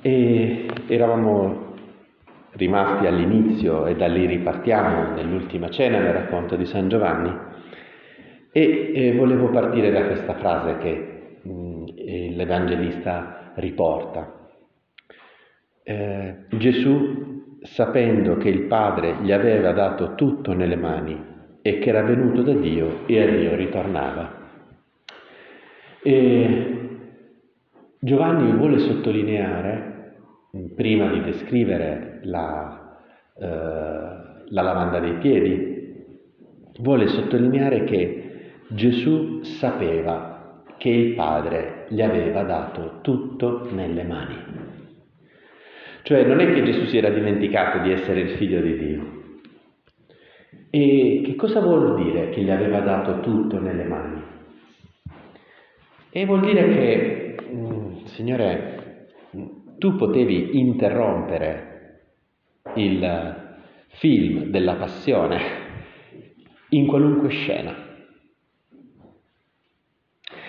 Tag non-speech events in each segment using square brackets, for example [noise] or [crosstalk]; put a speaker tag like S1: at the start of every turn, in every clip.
S1: E eravamo rimasti all'inizio e da lì ripartiamo nell'ultima cena nel racconto di San Giovanni e, e volevo partire da questa frase che mh, mm, l'Evangelista riporta. Eh, Gesù, sapendo che il Padre gli aveva dato tutto nelle mani e che era venuto da Dio e a Dio ritornava. E Giovanni vuole sottolineare prima di descrivere la, eh, la lavanda dei piedi, vuole sottolineare che Gesù sapeva che il Padre gli aveva dato tutto nelle mani. Cioè non è che Gesù si era dimenticato di essere il figlio di Dio. E che cosa vuol dire che gli aveva dato tutto nelle mani? E vuol dire che, Signore, tu potevi interrompere il film della passione in qualunque scena.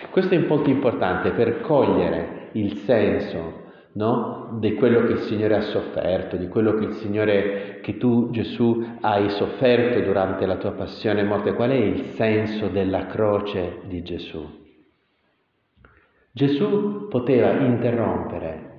S1: Questo è molto importante per cogliere il senso no? di quello che il Signore ha sofferto, di quello che il Signore, che tu Gesù hai sofferto durante la tua passione e morte. Qual è il senso della croce di Gesù? Gesù poteva interrompere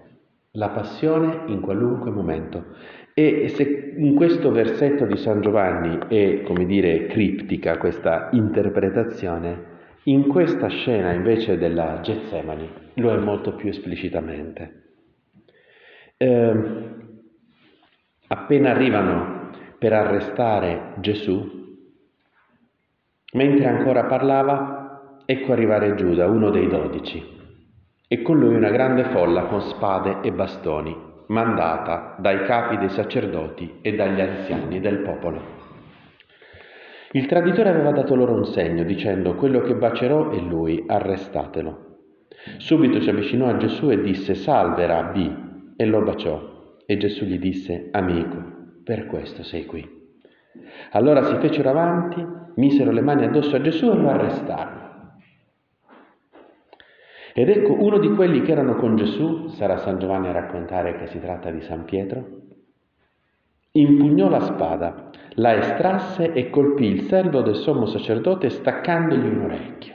S1: la passione in qualunque momento. E se in questo versetto di San Giovanni è, come dire, criptica questa interpretazione, in questa scena invece della Getsemani lo è molto più esplicitamente. Eh, appena arrivano per arrestare Gesù, mentre ancora parlava, ecco arrivare Giuda, uno dei dodici e con lui una grande folla con spade e bastoni, mandata dai capi dei sacerdoti e dagli anziani del popolo. Il traditore aveva dato loro un segno, dicendo quello che bacerò è lui, arrestatelo. Subito si avvicinò a Gesù e disse salve rabbi e lo baciò. E Gesù gli disse amico, per questo sei qui. Allora si fecero avanti, misero le mani addosso a Gesù e lo arrestarono. Ed ecco uno di quelli che erano con Gesù, sarà San Giovanni a raccontare che si tratta di San Pietro, impugnò la spada, la estrasse e colpì il servo del sommo sacerdote staccandogli un orecchio.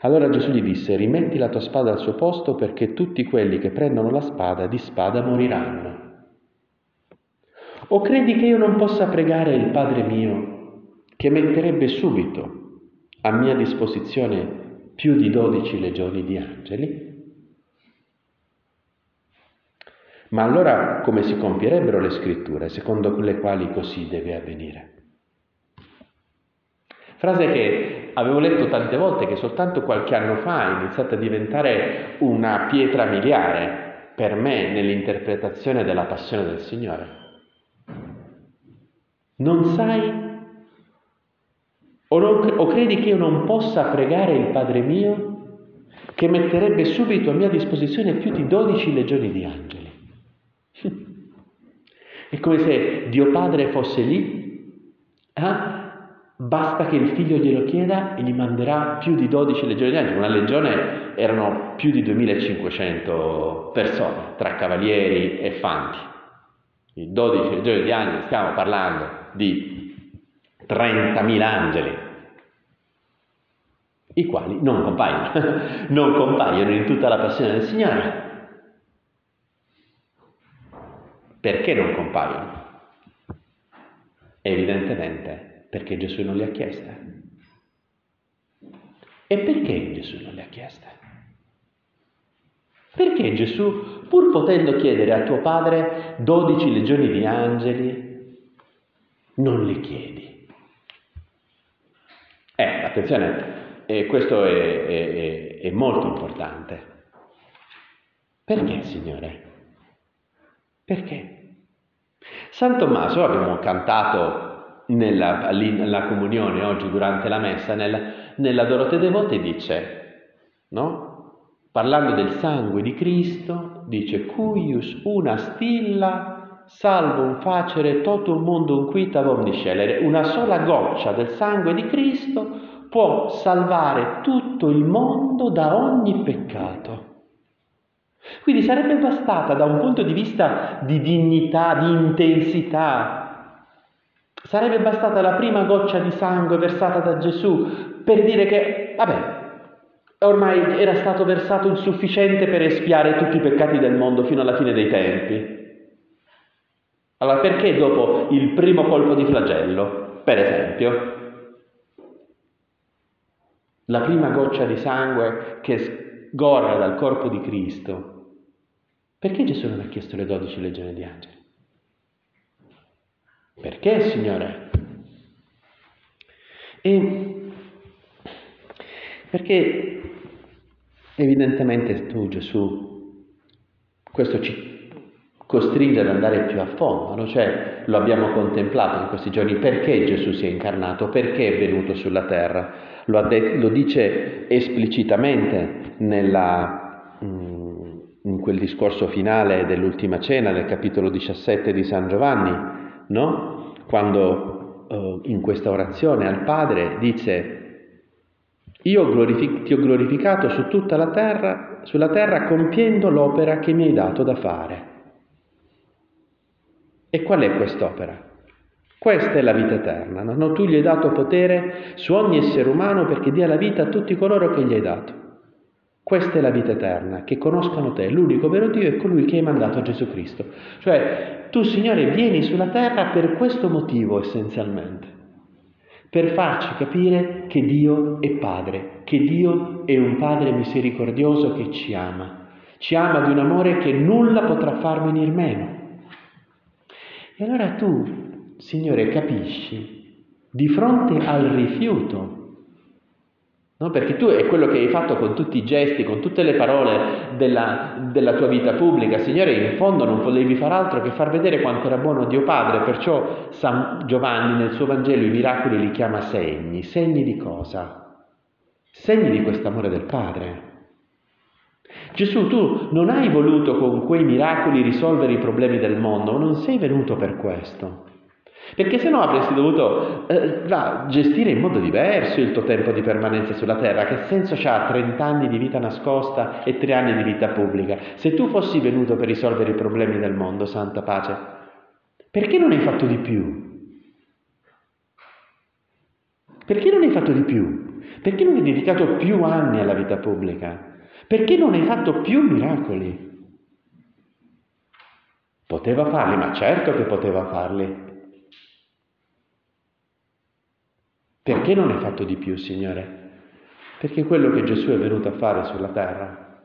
S1: Allora Gesù gli disse, rimetti la tua spada al suo posto perché tutti quelli che prendono la spada di spada moriranno. O credi che io non possa pregare il Padre mio, che metterebbe subito a mia disposizione più di 12 legioni di angeli? Ma allora come si compierebbero le scritture secondo le quali così deve avvenire? Frase che avevo letto tante volte, che soltanto qualche anno fa è iniziata a diventare una pietra miliare per me nell'interpretazione della passione del Signore. Non sai o, non, o credi che io non possa pregare il Padre mio che metterebbe subito a mia disposizione più di 12 legioni di angeli? [laughs] È come se Dio Padre fosse lì, eh? basta che il figlio glielo chieda e gli manderà più di 12 legioni di angeli. Una legione erano più di 2500 persone, tra cavalieri e fanti. I 12 legioni di angeli, stiamo parlando di 30.000 angeli, i quali non compaiono, [laughs] non compaiono in tutta la passione del Signore. Perché non compaiono? Evidentemente perché Gesù non le ha chieste. E perché Gesù non le ha chieste? Perché Gesù, pur potendo chiedere a tuo padre 12 legioni di angeli, non le chiedi? Eh, attenzione, eh, questo è, è, è molto importante. Perché, Signore? Perché? San Tommaso, abbiamo cantato nella, nella, comunione oggi durante la messa, nella, nella Dorote Devote dice, no? parlando del sangue di Cristo, dice cuius una stilla salvum facere totum mundum quita omniscelere, una sola goccia del sangue di Cristo può salvare tutto il mondo da ogni peccato. Quindi sarebbe bastata da un punto di vista di dignità, di intensità, sarebbe bastata la prima goccia di sangue versata da Gesù per dire che, vabbè, ormai era stato versato il sufficiente per espiare tutti i peccati del mondo fino alla fine dei tempi. Allora perché dopo il primo colpo di flagello, per esempio, la prima goccia di sangue che sgorga dal corpo di Cristo, perché Gesù non ha chiesto le dodici legioni di angeli? Perché, Signore? E perché evidentemente tu, Gesù, questo ci costringe ad andare più a fondo, no? cioè lo abbiamo contemplato in questi giorni, perché Gesù si è incarnato, perché è venuto sulla terra, lo, de- lo dice esplicitamente nella... Mh, in quel discorso finale dell'ultima cena, nel capitolo 17 di San Giovanni, no? quando eh, in questa orazione al Padre dice io glorific- ti ho glorificato su tutta la terra, sulla terra compiendo l'opera che mi hai dato da fare. E qual è quest'opera? Questa è la vita eterna. No? Tu gli hai dato potere su ogni essere umano perché dia la vita a tutti coloro che gli hai dato. Questa è la vita eterna, che conoscano te, l'unico vero Dio è colui che hai mandato Gesù Cristo. Cioè, tu Signore vieni sulla terra per questo motivo essenzialmente, per farci capire che Dio è Padre, che Dio è un Padre misericordioso che ci ama, ci ama di un amore che nulla potrà far venir meno. E allora tu, Signore, capisci, di fronte al rifiuto No? Perché tu è quello che hai fatto con tutti i gesti, con tutte le parole della, della, tua vita pubblica. Signore, in fondo non potevi far altro che far vedere quanto era buono Dio Padre, perciò San Giovanni nel suo Vangelo i miracoli li chiama segni. Segni di cosa? Segni di quest'amore del Padre. Gesù, tu non hai voluto con quei miracoli risolvere i problemi del mondo, non sei venuto per questo. Perché se no avresti dovuto eh, là, gestire in modo diverso il tuo tempo di permanenza sulla terra. Che senso c'ha 30 anni di vita nascosta e 3 anni di vita pubblica? Se tu fossi venuto per risolvere i problemi del mondo, santa pace, perché non hai fatto di più? Perché non hai fatto di più? Perché non hai dedicato più anni alla vita pubblica? Perché non hai fatto più miracoli? Poteva farli, ma certo che poteva farli. Perché non hai fatto di più, Signore? Perché quello che Gesù è venuto a fare sulla terra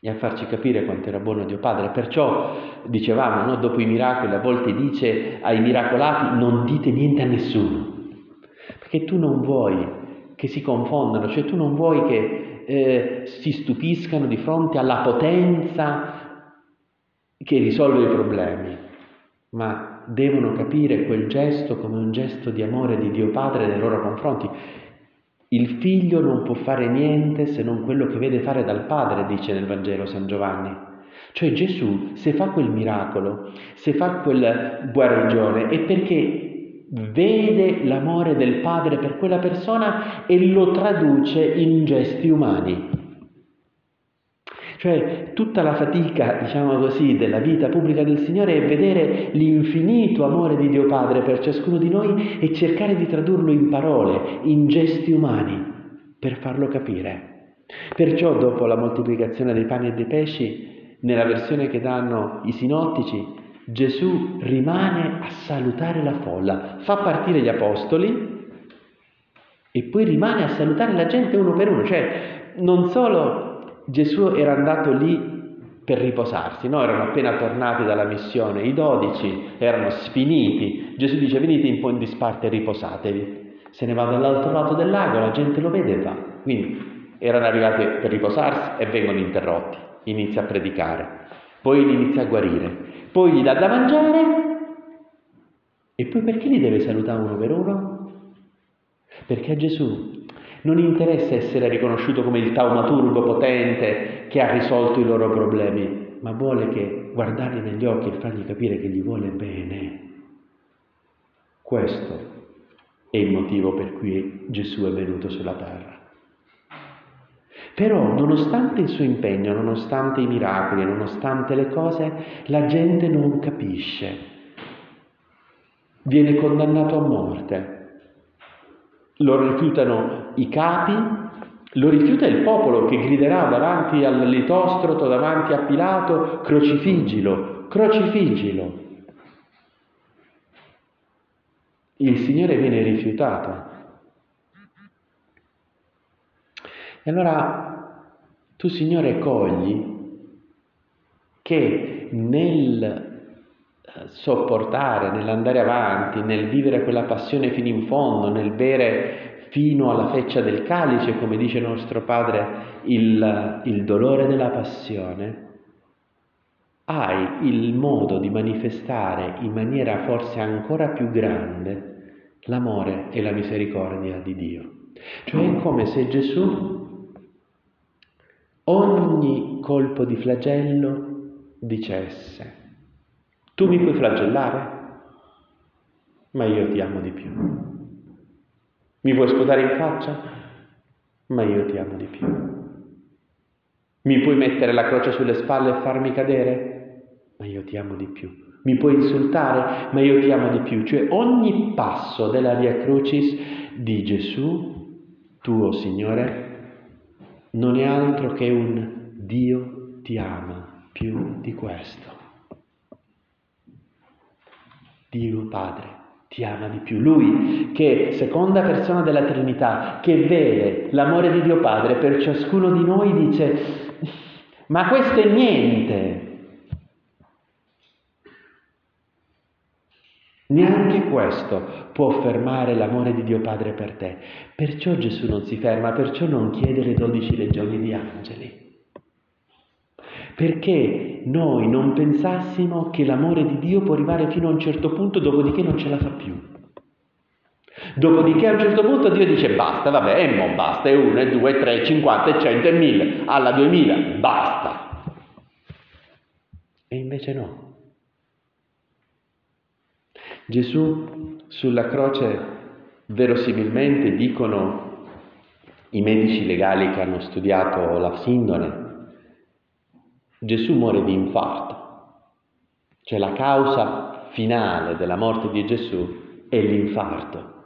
S1: è a farci capire quanto era buono Dio Padre. Perciò dicevamo, no, dopo i miracoli, a volte dice ai miracolati non dite niente a nessuno, perché tu non vuoi che si confondano, cioè tu non vuoi che eh, si stupiscano di fronte alla potenza che risolve i problemi, ma devono capire quel gesto come un gesto di amore di Dio Padre nei loro confronti. Il figlio non può fare niente se non quello che vede fare dal Padre, dice nel Vangelo San Giovanni. Cioè Gesù, se fa quel miracolo, se fa quella guarigione, è perché vede l'amore del Padre per quella persona e lo traduce in gesti umani. Cioè tutta la fatica, diciamo così, della vita pubblica del Signore è vedere l'infinito amore di Dio Padre per ciascuno di noi e cercare di tradurlo in parole, in gesti umani, per farlo capire. Perciò dopo la moltiplicazione dei pani e dei pesci, nella versione che danno i sinottici, Gesù rimane a salutare la folla, fa partire gli apostoli e poi rimane a salutare la gente uno per uno, cioè non solo Gesù era andato lì per riposarsi, no? erano appena tornati dalla missione, i dodici erano sfiniti, Gesù dice venite in po' in disparte e riposatevi, se ne va dall'altro lato del lago, la gente lo vede e va, quindi erano arrivati per riposarsi e vengono interrotti, inizia a predicare, poi inizia a guarire, poi gli dà da mangiare. E poi perché li deve salutare uno per uno? Perché a Gesù non interessa essere riconosciuto come il taumaturgo potente che ha risolto i loro problemi, ma vuole che guardarli negli occhi e fargli capire che gli vuole bene. Questo è il motivo per cui Gesù è venuto sulla terra. Però, nonostante il suo impegno, nonostante i miracoli, nonostante le cose, la gente non capisce. Viene condannato a morte. Lo rifiutano i capi, lo rifiuta il popolo che griderà davanti al litostroto, davanti a Pilato, crocifiggilo, crocifiggilo. Il Signore viene rifiutato. E allora tu, Signore, cogli che nel eh, sopportare, nell'andare avanti, nel vivere quella passione fino in fondo, nel bere fino alla feccia del calice, come dice nostro Padre, il, il dolore della passione, hai il modo di manifestare in maniera forse ancora più grande l'amore e la misericordia di Dio. Cioè è come se Gesù ogni colpo di flagello dicesse, tu mi puoi flagellare, ma io ti amo di più. Mi puoi sputare in faccia, ma io ti amo di più. Mi puoi mettere la croce sulle spalle e farmi cadere, ma io ti amo di più. Mi puoi insultare, ma io ti amo di più. Cioè ogni passo della via crucis di Gesù, tuo Signore, non è altro che un Dio ti ama più di questo. Dio Padre ti ama di più. Lui che seconda persona della Trinità, che vede l'amore di Dio Padre per ciascuno di noi, dice, ma questo è niente. Neanche questo può fermare l'amore di Dio Padre per te. Perciò Gesù non si ferma, perciò non chiede le dodici legioni di angeli. Perché noi non pensassimo che l'amore di Dio può arrivare fino a un certo punto, dopodiché non ce la fa più. Dopodiché a un certo punto Dio dice basta, vabbè, e mo basta, è uno, è due, tre, cinquanta, e cento, e mille, alla duemila, basta. E invece no. Gesù sulla croce verosimilmente dicono i medici legali che hanno studiato la sindone, Gesù muore di infarto, cioè la causa finale della morte di Gesù è l'infarto.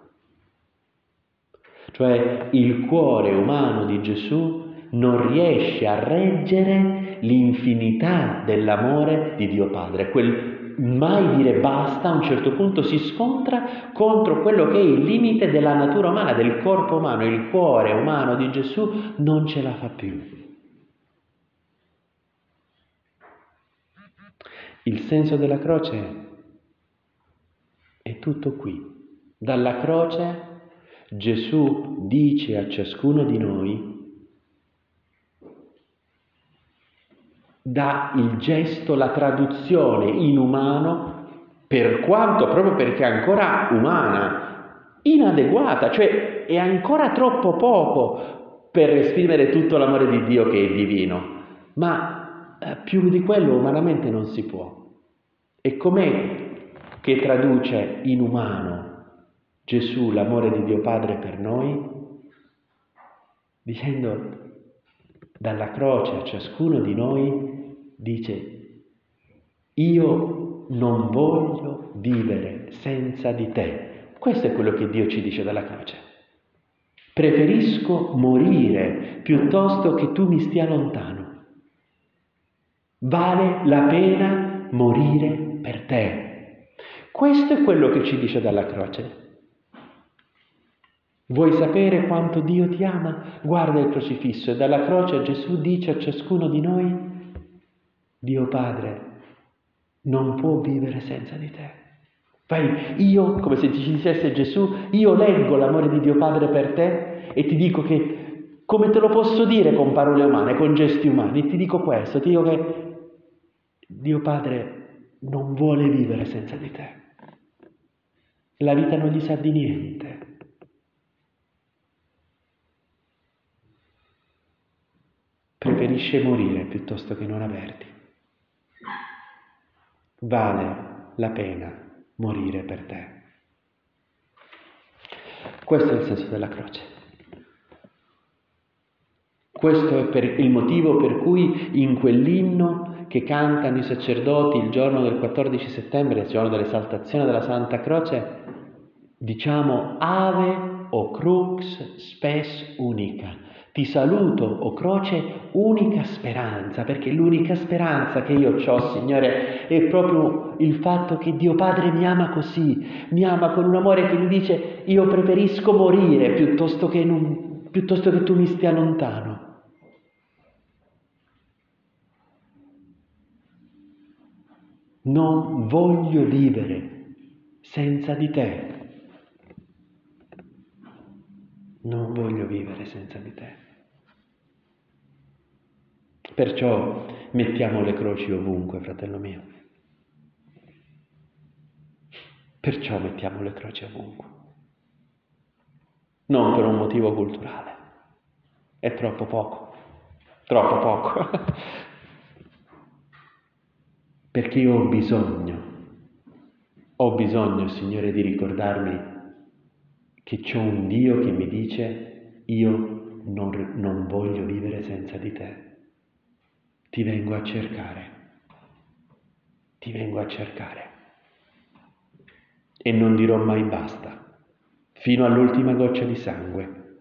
S1: Cioè il cuore umano di Gesù non riesce a reggere l'infinità dell'amore di Dio Padre, quel mai dire basta, a un certo punto si scontra contro quello che è il limite della natura umana, del corpo umano, il cuore umano di Gesù non ce la fa più. Il senso della croce è tutto qui. Dalla croce Gesù dice a ciascuno di noi dà il gesto, la traduzione in umano, per quanto proprio perché è ancora umana, inadeguata, cioè è ancora troppo poco per esprimere tutto l'amore di Dio che è divino, ma più di quello umanamente non si può. E com'è che traduce in umano Gesù l'amore di Dio Padre per noi? Dicendo dalla croce a ciascuno di noi dice, io non voglio vivere senza di te. Questo è quello che Dio ci dice dalla croce. Preferisco morire piuttosto che tu mi stia lontano. Vale la pena morire per te. Questo è quello che ci dice dalla croce. Vuoi sapere quanto Dio ti ama? Guarda il crocifisso e dalla croce Gesù dice a ciascuno di noi, Dio Padre non può vivere senza di te. Fai, io, come se ci dicesse Gesù, io leggo l'amore di Dio Padre per te e ti dico che, come te lo posso dire con parole umane, con gesti umani, ti dico questo, ti dico che Dio Padre non vuole vivere senza di te. La vita non gli sa di niente. Preferisce morire piuttosto che non averti vale la pena morire per te. Questo è il senso della croce. Questo è il motivo per cui in quell'inno che cantano i sacerdoti il giorno del 14 settembre, il giorno dell'esaltazione della Santa Croce, diciamo Ave o Crux spes unica. Ti saluto, o croce, unica speranza, perché l'unica speranza che io ho, Signore, è proprio il fatto che Dio Padre mi ama così, mi ama con un amore che mi dice io preferisco morire piuttosto che, non, piuttosto che tu mi stia lontano. Non voglio vivere senza di te. Non voglio vivere senza di te. Perciò mettiamo le croci ovunque, fratello mio. Perciò mettiamo le croci ovunque. Non per un motivo culturale. È troppo poco. Troppo poco. [laughs] Perché io ho bisogno, ho bisogno, Signore, di ricordarmi che c'è un Dio che mi dice io non, non voglio vivere senza di te. Ti vengo a cercare, ti vengo a cercare. E non dirò mai basta, fino all'ultima goccia di sangue,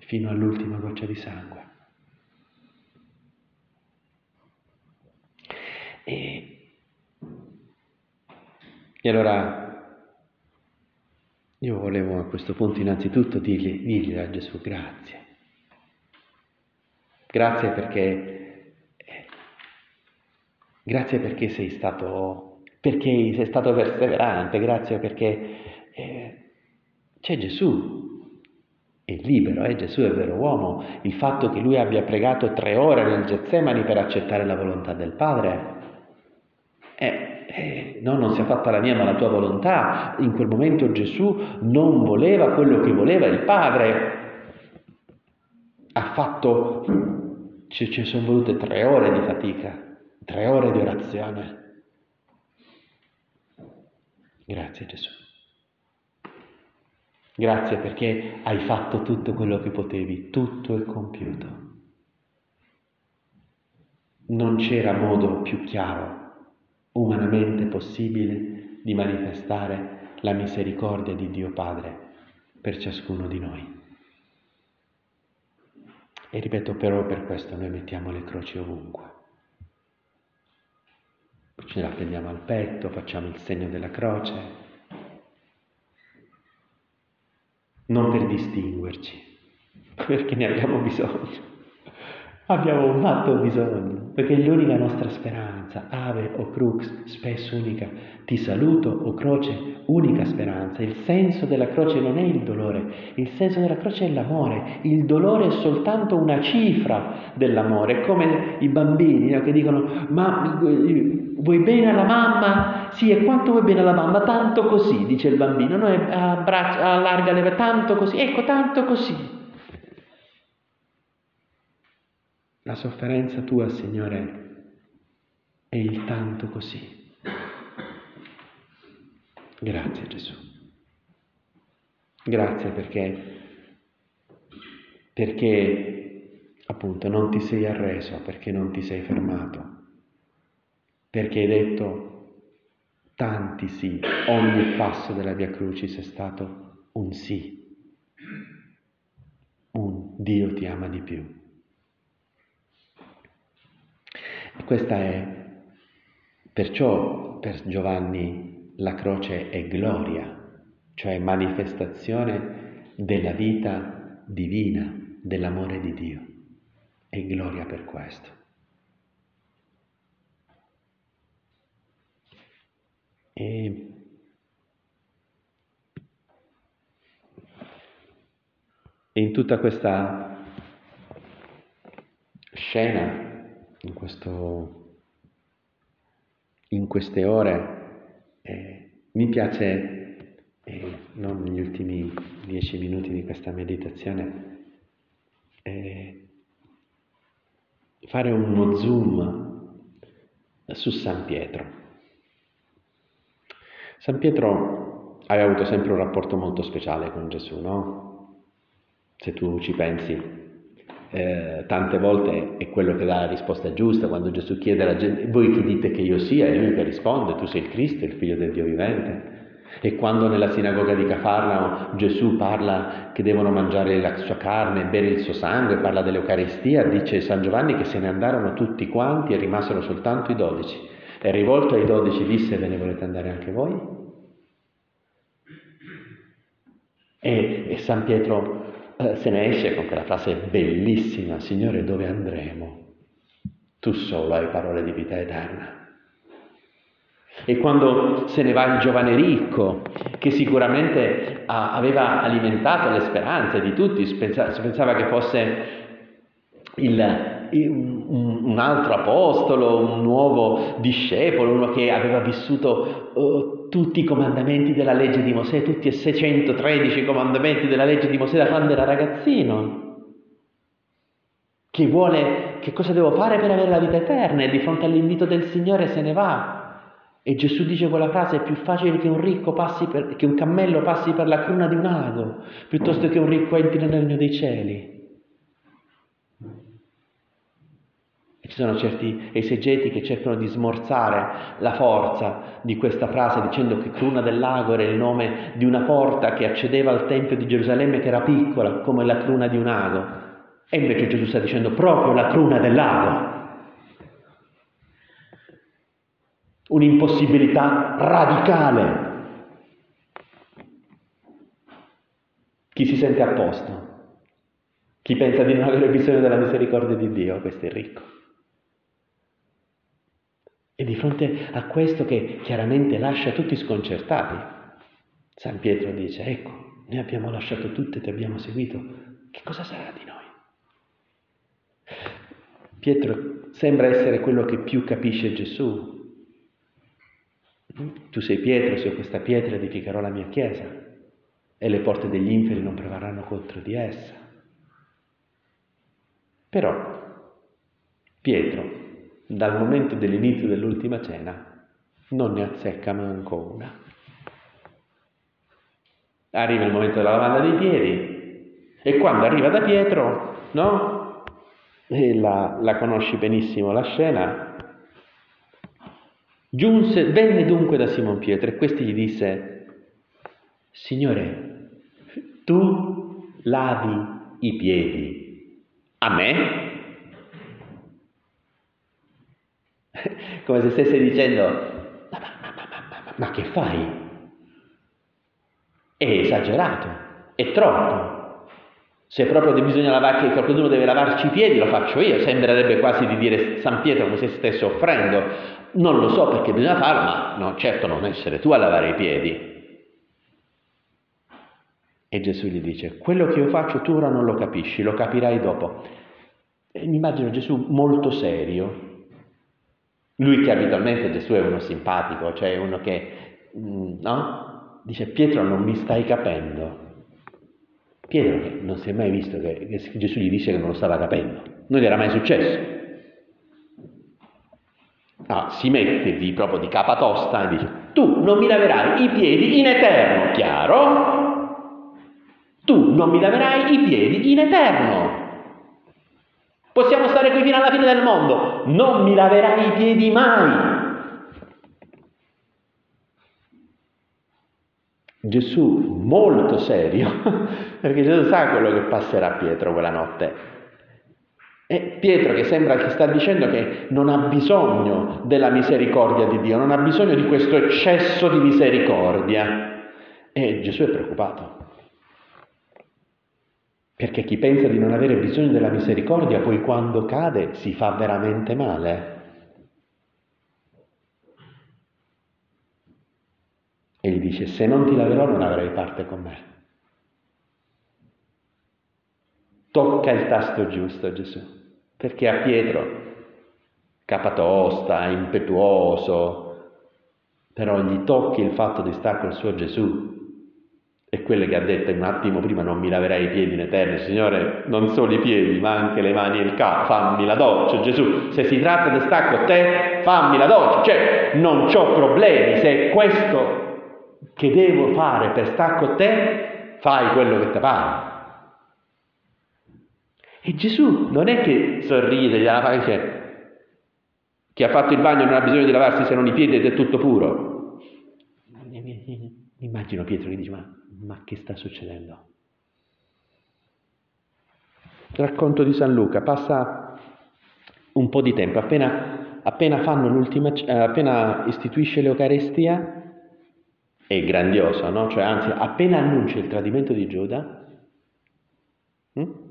S1: fino all'ultima goccia di sangue. E, e allora io volevo a questo punto innanzitutto dirgli, dirgli a Gesù grazie. Grazie perché Grazie perché sei stato, perché sei stato perseverante, grazie perché eh, c'è Gesù, è libero, eh? Gesù è vero uomo. Il fatto che lui abbia pregato tre ore nel Getsemani per accettare la volontà del Padre, eh, eh, no, non sia fatta la mia ma la tua volontà. In quel momento Gesù non voleva quello che voleva il Padre. Ha fatto, ci, ci sono volute tre ore di fatica tre ore di orazione. Grazie Gesù. Grazie perché hai fatto tutto quello che potevi, tutto è compiuto. Non c'era modo più chiaro, umanamente possibile, di manifestare la misericordia di Dio Padre per ciascuno di noi. E ripeto, però per questo noi mettiamo le croci ovunque ce la prendiamo al petto, facciamo il segno della croce, non per distinguerci, [laughs] perché ne abbiamo bisogno. Abbiamo un matto bisogno, perché è l'unica nostra speranza. Ave o crux, spesso unica. Ti saluto o croce, unica speranza. Il senso della croce non è il dolore, il senso della croce è l'amore. Il dolore è soltanto una cifra dell'amore, come i bambini no, che dicono, ma vuoi bene alla mamma? Sì, e quanto vuoi bene alla mamma? Tanto così, dice il bambino. Noi abbraccia, allarga le tanto così, ecco, tanto così. La sofferenza tua, Signore, è il tanto così. Grazie Gesù. Grazie perché, perché appunto non ti sei arreso, perché non ti sei fermato, perché hai detto tanti sì, ogni passo della Via Crucis è stato un sì, un Dio ti ama di più. Questa è, perciò per Giovanni la croce è gloria, cioè manifestazione della vita divina, dell'amore di Dio. È gloria per questo. E in tutta questa scena in, questo, in queste ore eh, mi piace, eh, non negli ultimi dieci minuti di questa meditazione, eh, fare uno zoom su San Pietro. San Pietro aveva avuto sempre un rapporto molto speciale con Gesù, no? Se tu ci pensi, eh, tante volte è quello che dà la risposta giusta, quando Gesù chiede alla gente, voi chi dite che io sia? E lui che risponde, tu sei il Cristo, il figlio del Dio vivente. E quando nella sinagoga di Cafarnao Gesù parla che devono mangiare la sua carne bere il suo sangue, parla dell'Eucaristia, dice San Giovanni che se ne andarono tutti quanti e rimasero soltanto i dodici. E rivolto ai dodici disse, ve ne volete andare anche voi? E, e San Pietro eh, se ne esce con quella frase bellissima, Signore dove andremo? Tu solo hai parole di vita eterna. E quando se ne va il giovane ricco, che sicuramente aveva alimentato le speranze di tutti, si pensava che fosse il, un, altro apostolo, un nuovo discepolo, uno che aveva vissuto uh, tutti i comandamenti della legge di Mosè, tutti e 613 comandamenti della legge di Mosè da quando era ragazzino, che vuole, che cosa devo fare per avere la vita eterna e di fronte all'invito del Signore se ne va. E Gesù dice quella frase, è più facile che un ricco passi per, che un cammello passi per la cruna di un ago, piuttosto che un ricco entri nel regno dei cieli. E ci sono certi esegeti che cercano di smorzare la forza di questa frase dicendo che Cruna del Lago era il nome di una porta che accedeva al Tempio di Gerusalemme che era piccola come la cruna di un ago. E invece Gesù sta dicendo proprio la cruna del lago. Un'impossibilità radicale. Chi si sente a posto? Chi pensa di non avere bisogno della misericordia di Dio, questo è ricco. E di fronte a questo che chiaramente lascia tutti sconcertati, San Pietro dice, ecco, noi abbiamo lasciato tutto e ti abbiamo seguito, che cosa sarà di noi? Pietro sembra essere quello che più capisce Gesù. Tu sei Pietro, su questa pietra edificherò la mia chiesa e le porte degli inferi non prevarranno contro di essa. Però Pietro dal momento dell'inizio dell'ultima cena non ne azzecca manco una. Arriva il momento della lavanda dei piedi e quando arriva da Pietro, no? E la, la conosci benissimo la scena. Giunse, venne dunque da Simon Pietro e questi gli disse, Signore, tu lavi i piedi a me? [laughs] come se stesse dicendo, ma, ma, ma, ma, che fai? È esagerato, è troppo. Se proprio bisogna lavare, che qualcuno deve lavarci i piedi, lo faccio io. Sembrerebbe quasi di dire San Pietro come se stesse offrendo. Non lo so perché bisogna farlo, ma no, certo non essere tu a lavare i piedi. E Gesù gli dice, quello che io faccio tu ora non lo capisci, lo capirai dopo. E mi immagino Gesù molto serio, lui che abitualmente Gesù è uno simpatico, cioè uno che, mm, no? Dice Pietro non mi stai capendo. Pietro non si è mai visto che, che Gesù gli dice che non lo stava capendo. Non gli era mai successo. Ah, si mette di, proprio di capa tosta e dice tu non mi laverai i piedi in eterno, chiaro? Tu non mi laverai i piedi in eterno. Possiamo stare qui fino alla fine del mondo, non mi laverai i piedi mai. Gesù molto serio, [laughs] perché Gesù sa quello che passerà a Pietro quella notte. E Pietro che sembra che sta dicendo che non ha bisogno della misericordia di Dio, non ha bisogno di questo eccesso di misericordia. E Gesù è preoccupato. Perché chi pensa di non avere bisogno della misericordia poi quando cade si fa veramente male. E gli dice, se non ti laverò non avrai parte con me. Tocca il tasto giusto Gesù, perché a Pietro, capatosta, impetuoso, però gli tocchi il fatto di stare col suo Gesù è quello che ha detto un attimo prima non mi laverai i piedi in eterno, Signore, non solo i piedi, ma anche le mani e il capo, fammi la doccia, Gesù, se si tratta di stare con te, fammi la doccia, cioè non ho problemi, se è questo che devo fare per stare con te, fai quello che ti pare. E Gesù non è che sorride, gliela fa dice, chi ha fatto il bagno non ha bisogno di lavarsi se non i piedi ed è tutto puro. Immagino Pietro che dice, ma, ma che sta succedendo? Racconto di San Luca, passa un po' di tempo, appena, appena l'ultima, appena istituisce l'Eucarestia, è grandioso, no? Cioè, anzi, appena annuncia il tradimento di Giuda, hm?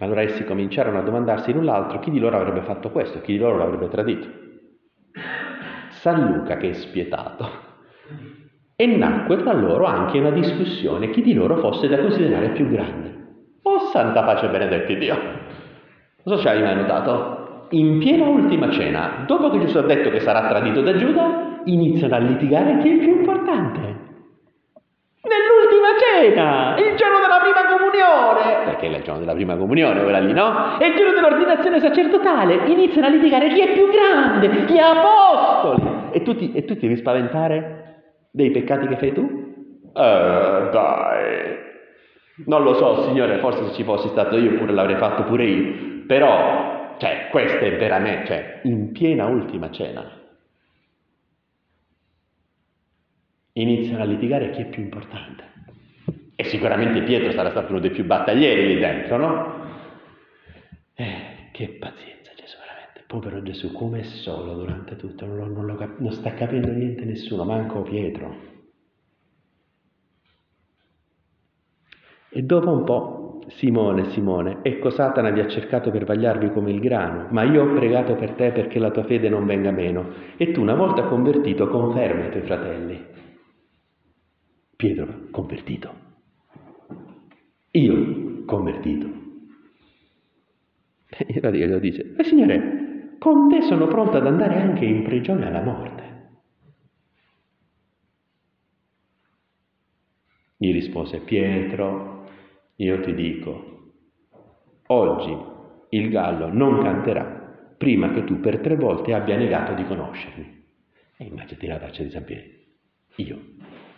S1: Allora essi cominciarono a domandarsi l'un l'altro chi di loro avrebbe fatto questo, chi di loro l'avrebbe tradito. San Luca, che è spietato, e nacque tra loro anche una discussione chi di loro fosse da considerare più grande. Oh santa pace benedetti Dio! So se hai mai notato, in piena ultima cena, dopo che Gesù ha detto che sarà tradito da Giuda, iniziano a litigare chi è più importante. Nell'ultima cena, il giorno della prima comunione, perché è il giorno della prima comunione quella lì, no? E il giorno dell'ordinazione sacerdotale, iniziano a litigare chi è più grande, gli apostoli. E tu ti, e tu ti devi spaventare dei peccati che fai tu? Eh, dai. Non lo so, Signore, forse se ci fossi stato io pure l'avrei fatto pure io, però, cioè, questa è veramente, cioè, in piena ultima cena. iniziano a litigare chi è più importante. E sicuramente Pietro sarà stato uno dei più battaglieri lì dentro, no? Eh, che pazienza. Povero Gesù, come è solo durante tutto, non, non, lo, non sta capendo niente nessuno, manco Pietro. E dopo un po', Simone, Simone, ecco Satana vi ha cercato per vagliarvi come il grano, ma io ho pregato per te perché la tua fede non venga meno. E tu, una volta convertito, conferma i tuoi fratelli. Pietro convertito. Io convertito. [laughs] E infatti lo dice, ma Signore, con te sono pronto ad andare anche in prigione alla morte. Gli rispose Pietro, io ti dico, oggi il gallo non canterà prima che tu per tre volte abbia negato di conoscermi. E immaginati la faccia di San Pietro. Io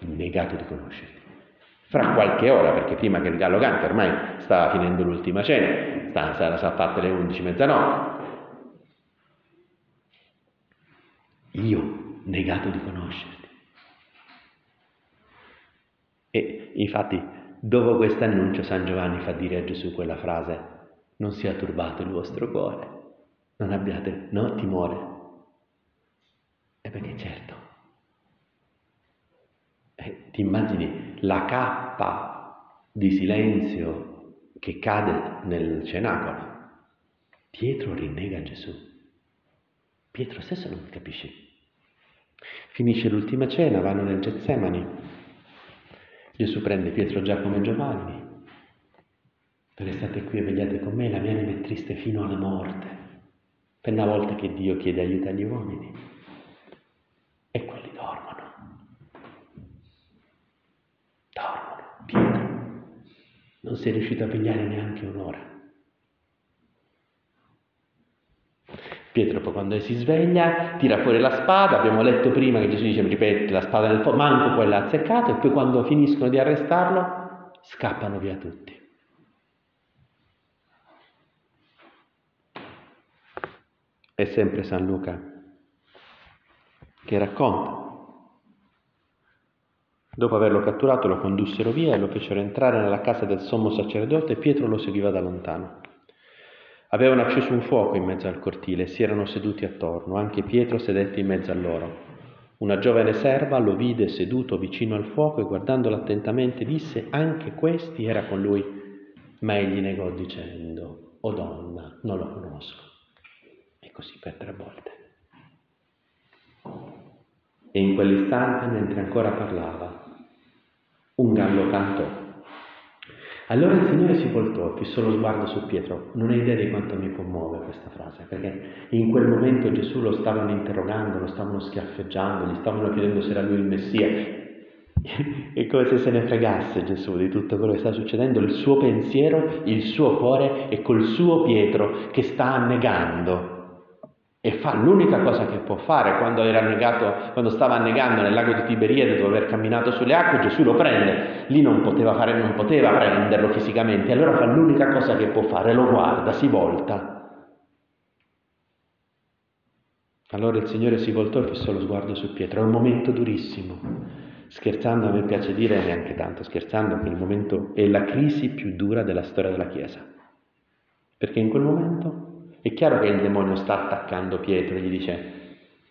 S1: negato di conoscerti. Fra qualche ora, perché prima che il gallo canta, ormai stava finendo l'ultima cena, sta, sarà fatte le 11 Io negato di conoscerti. E infatti, dopo questo annuncio, San Giovanni fa dire a Gesù quella frase, non sia turbato il vostro cuore, non abbiate no, timore. Perché certo, eh, ti immagini la cappa di silenzio che cade nel cenacolo? Pietro rinnega Gesù. Pietro stesso non capisce. Finisce l'ultima cena, vanno nel Getsemani. Gesù prende Pietro, Giacomo e Giovanni. Restate qui e vegliate con me, la mia anima è triste fino alla morte. Per una volta che Dio chiede aiuto agli uomini. E quelli dormono. non sei riuscito a pigliare neanche un'ora. Pietro poi quando si sveglia tira fuori la spada, abbiamo letto prima che Gesù dice ripete la spada nel fuoco, manco quella azzeccato e poi quando finiscono di arrestarlo scappano via tutti. È sempre San Luca che racconta Dopo averlo catturato lo condussero via e lo fecero entrare nella casa del sommo sacerdote e Pietro lo seguiva da lontano. Avevano acceso un fuoco in mezzo al cortile e si erano seduti attorno. Anche Pietro sedette in mezzo a loro. Una giovane serva lo vide seduto vicino al fuoco e guardandolo attentamente disse anche questi era con lui. Ma egli negò dicendo, o oh donna, non lo conosco. E così per tre volte. E in quell'istante, mentre ancora parlava, un gallo cantò. Allora il Signore si voltò, fissò lo sguardo su Pietro. Non hai idea di quanto mi commuove questa frase, perché in quel momento Gesù lo stavano interrogando, lo stavano schiaffeggiando, gli stavano chiedendo se era lui il Messia. [laughs] È come se se ne fregasse Gesù di tutto quello che sta succedendo, il suo pensiero, il suo cuore è col suo Pietro che sta annegando. E fa l'unica cosa che può fare quando, negato, quando stava annegando nel lago di Tiberiade dopo aver camminato sulle acque, Gesù lo prende. Lì non poteva, fare, non poteva prenderlo fisicamente, allora fa l'unica cosa che può fare, lo guarda, si volta. Allora il Signore si voltò e fissò lo sguardo su Pietro. È un momento durissimo. Scherzando, a me piace dire, neanche tanto scherzando, che il momento è la crisi più dura della storia della Chiesa. Perché in quel momento è chiaro che il demonio sta attaccando Pietro e gli dice,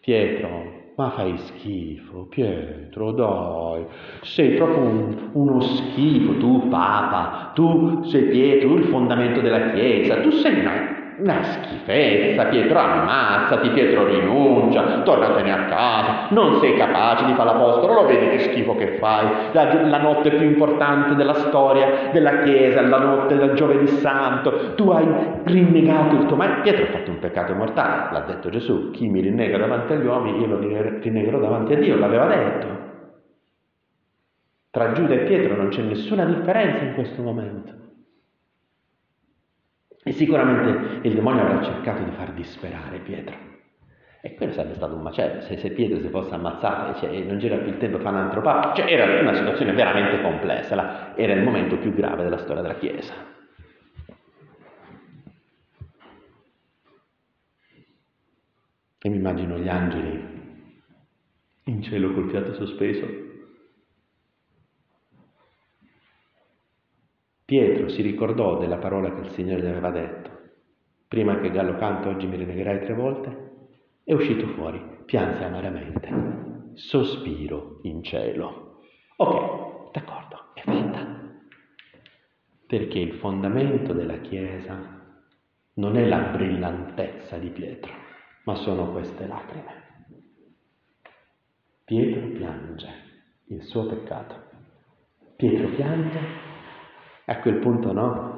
S1: Pietro, ma fai schifo, Pietro, dai, sei proprio un, uno schifo, tu Papa, tu sei Pietro, il fondamento della Chiesa, tu sei una una schifezza, Pietro ammazzati, Pietro rinuncia, tornatene a casa, non sei capace di fare l'apostolo, lo vedi che schifo che fai, la, la, notte più importante della storia della Chiesa, la notte del giovedì santo, tu hai rinnegato il tuo maestro, Pietro ha fatto un peccato mortale, l'ha detto Gesù, chi mi rinnega davanti agli uomini io lo rinnegherò davanti a Dio, l'aveva detto. Tra Giuda e Pietro non c'è nessuna differenza in questo momento. E sicuramente il demonio avrà cercato di far disperare Pietro. E quello sarebbe stato un macello, se, se Pietro si fosse ammazzato cioè, e non c'era più il tempo per fare un altro papa. Cioè, era una situazione veramente complessa, era il momento più grave della storia della Chiesa. E mi immagino gli angeli in cielo col fiato sospeso Pietro si ricordò della parola che il Signore gli aveva detto. Prima che Gallo canto oggi mi rinnegherai tre volte, è uscito fuori, pianse amaramente, sospiro in cielo. Ok, d'accordo, è fatta. Perché il fondamento della Chiesa non è la brillantezza di Pietro, ma sono queste lacrime. Pietro piange il suo peccato. Pietro piange a quel punto no,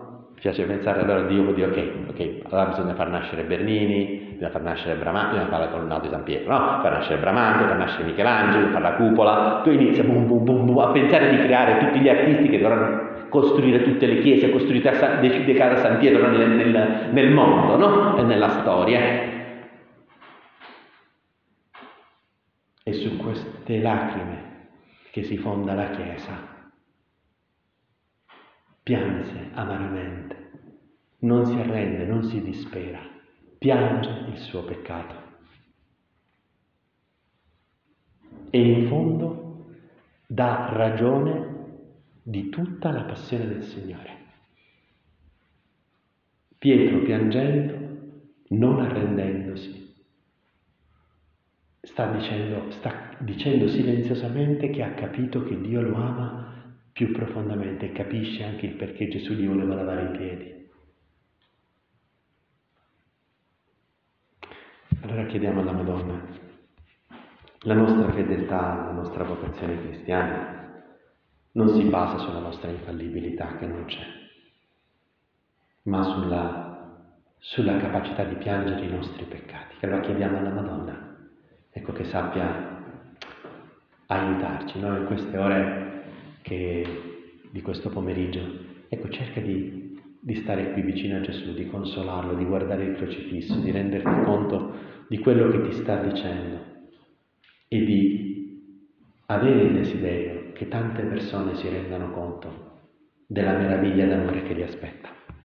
S1: piace pensare allora Dio può dire ok, ok, allora bisogna far nascere Bernini, bisogna far nascere Bramante, bisogna fare la colonnata di San Pietro, no? Far nascere Bramante, far nascere Michelangelo, fare la cupola, tu inizi boom, boom, boom, boom, a pensare di creare tutti gli artisti che dovranno costruire tutte le chiese, costruite dedicate a San Pietro nel, nel, nel mondo, no? E nella storia. E su queste lacrime che si fonda la Chiesa pianse amaramente, non si arrende, non si dispera, piange il suo peccato. E in fondo dà ragione di tutta la passione del Signore. Pietro piangendo, non arrendendosi, sta dicendo, sta dicendo silenziosamente che ha capito che Dio lo ama più profondamente e capisce anche il perché Gesù gli voleva lavare i piedi. Allora chiediamo alla Madonna, la nostra fedeltà, la nostra vocazione cristiana non si basa sulla nostra infallibilità che non c'è, ma sulla, sulla capacità di piangere i nostri peccati. Allora chiediamo alla Madonna, ecco che sappia aiutarci noi in queste ore che di questo pomeriggio, ecco, cerca di, di stare qui vicino a Gesù, di consolarlo, di guardare il crocifisso, di renderti conto di quello che ti sta dicendo e di avere il desiderio che tante persone si rendano conto della meraviglia d'amore che li aspetta.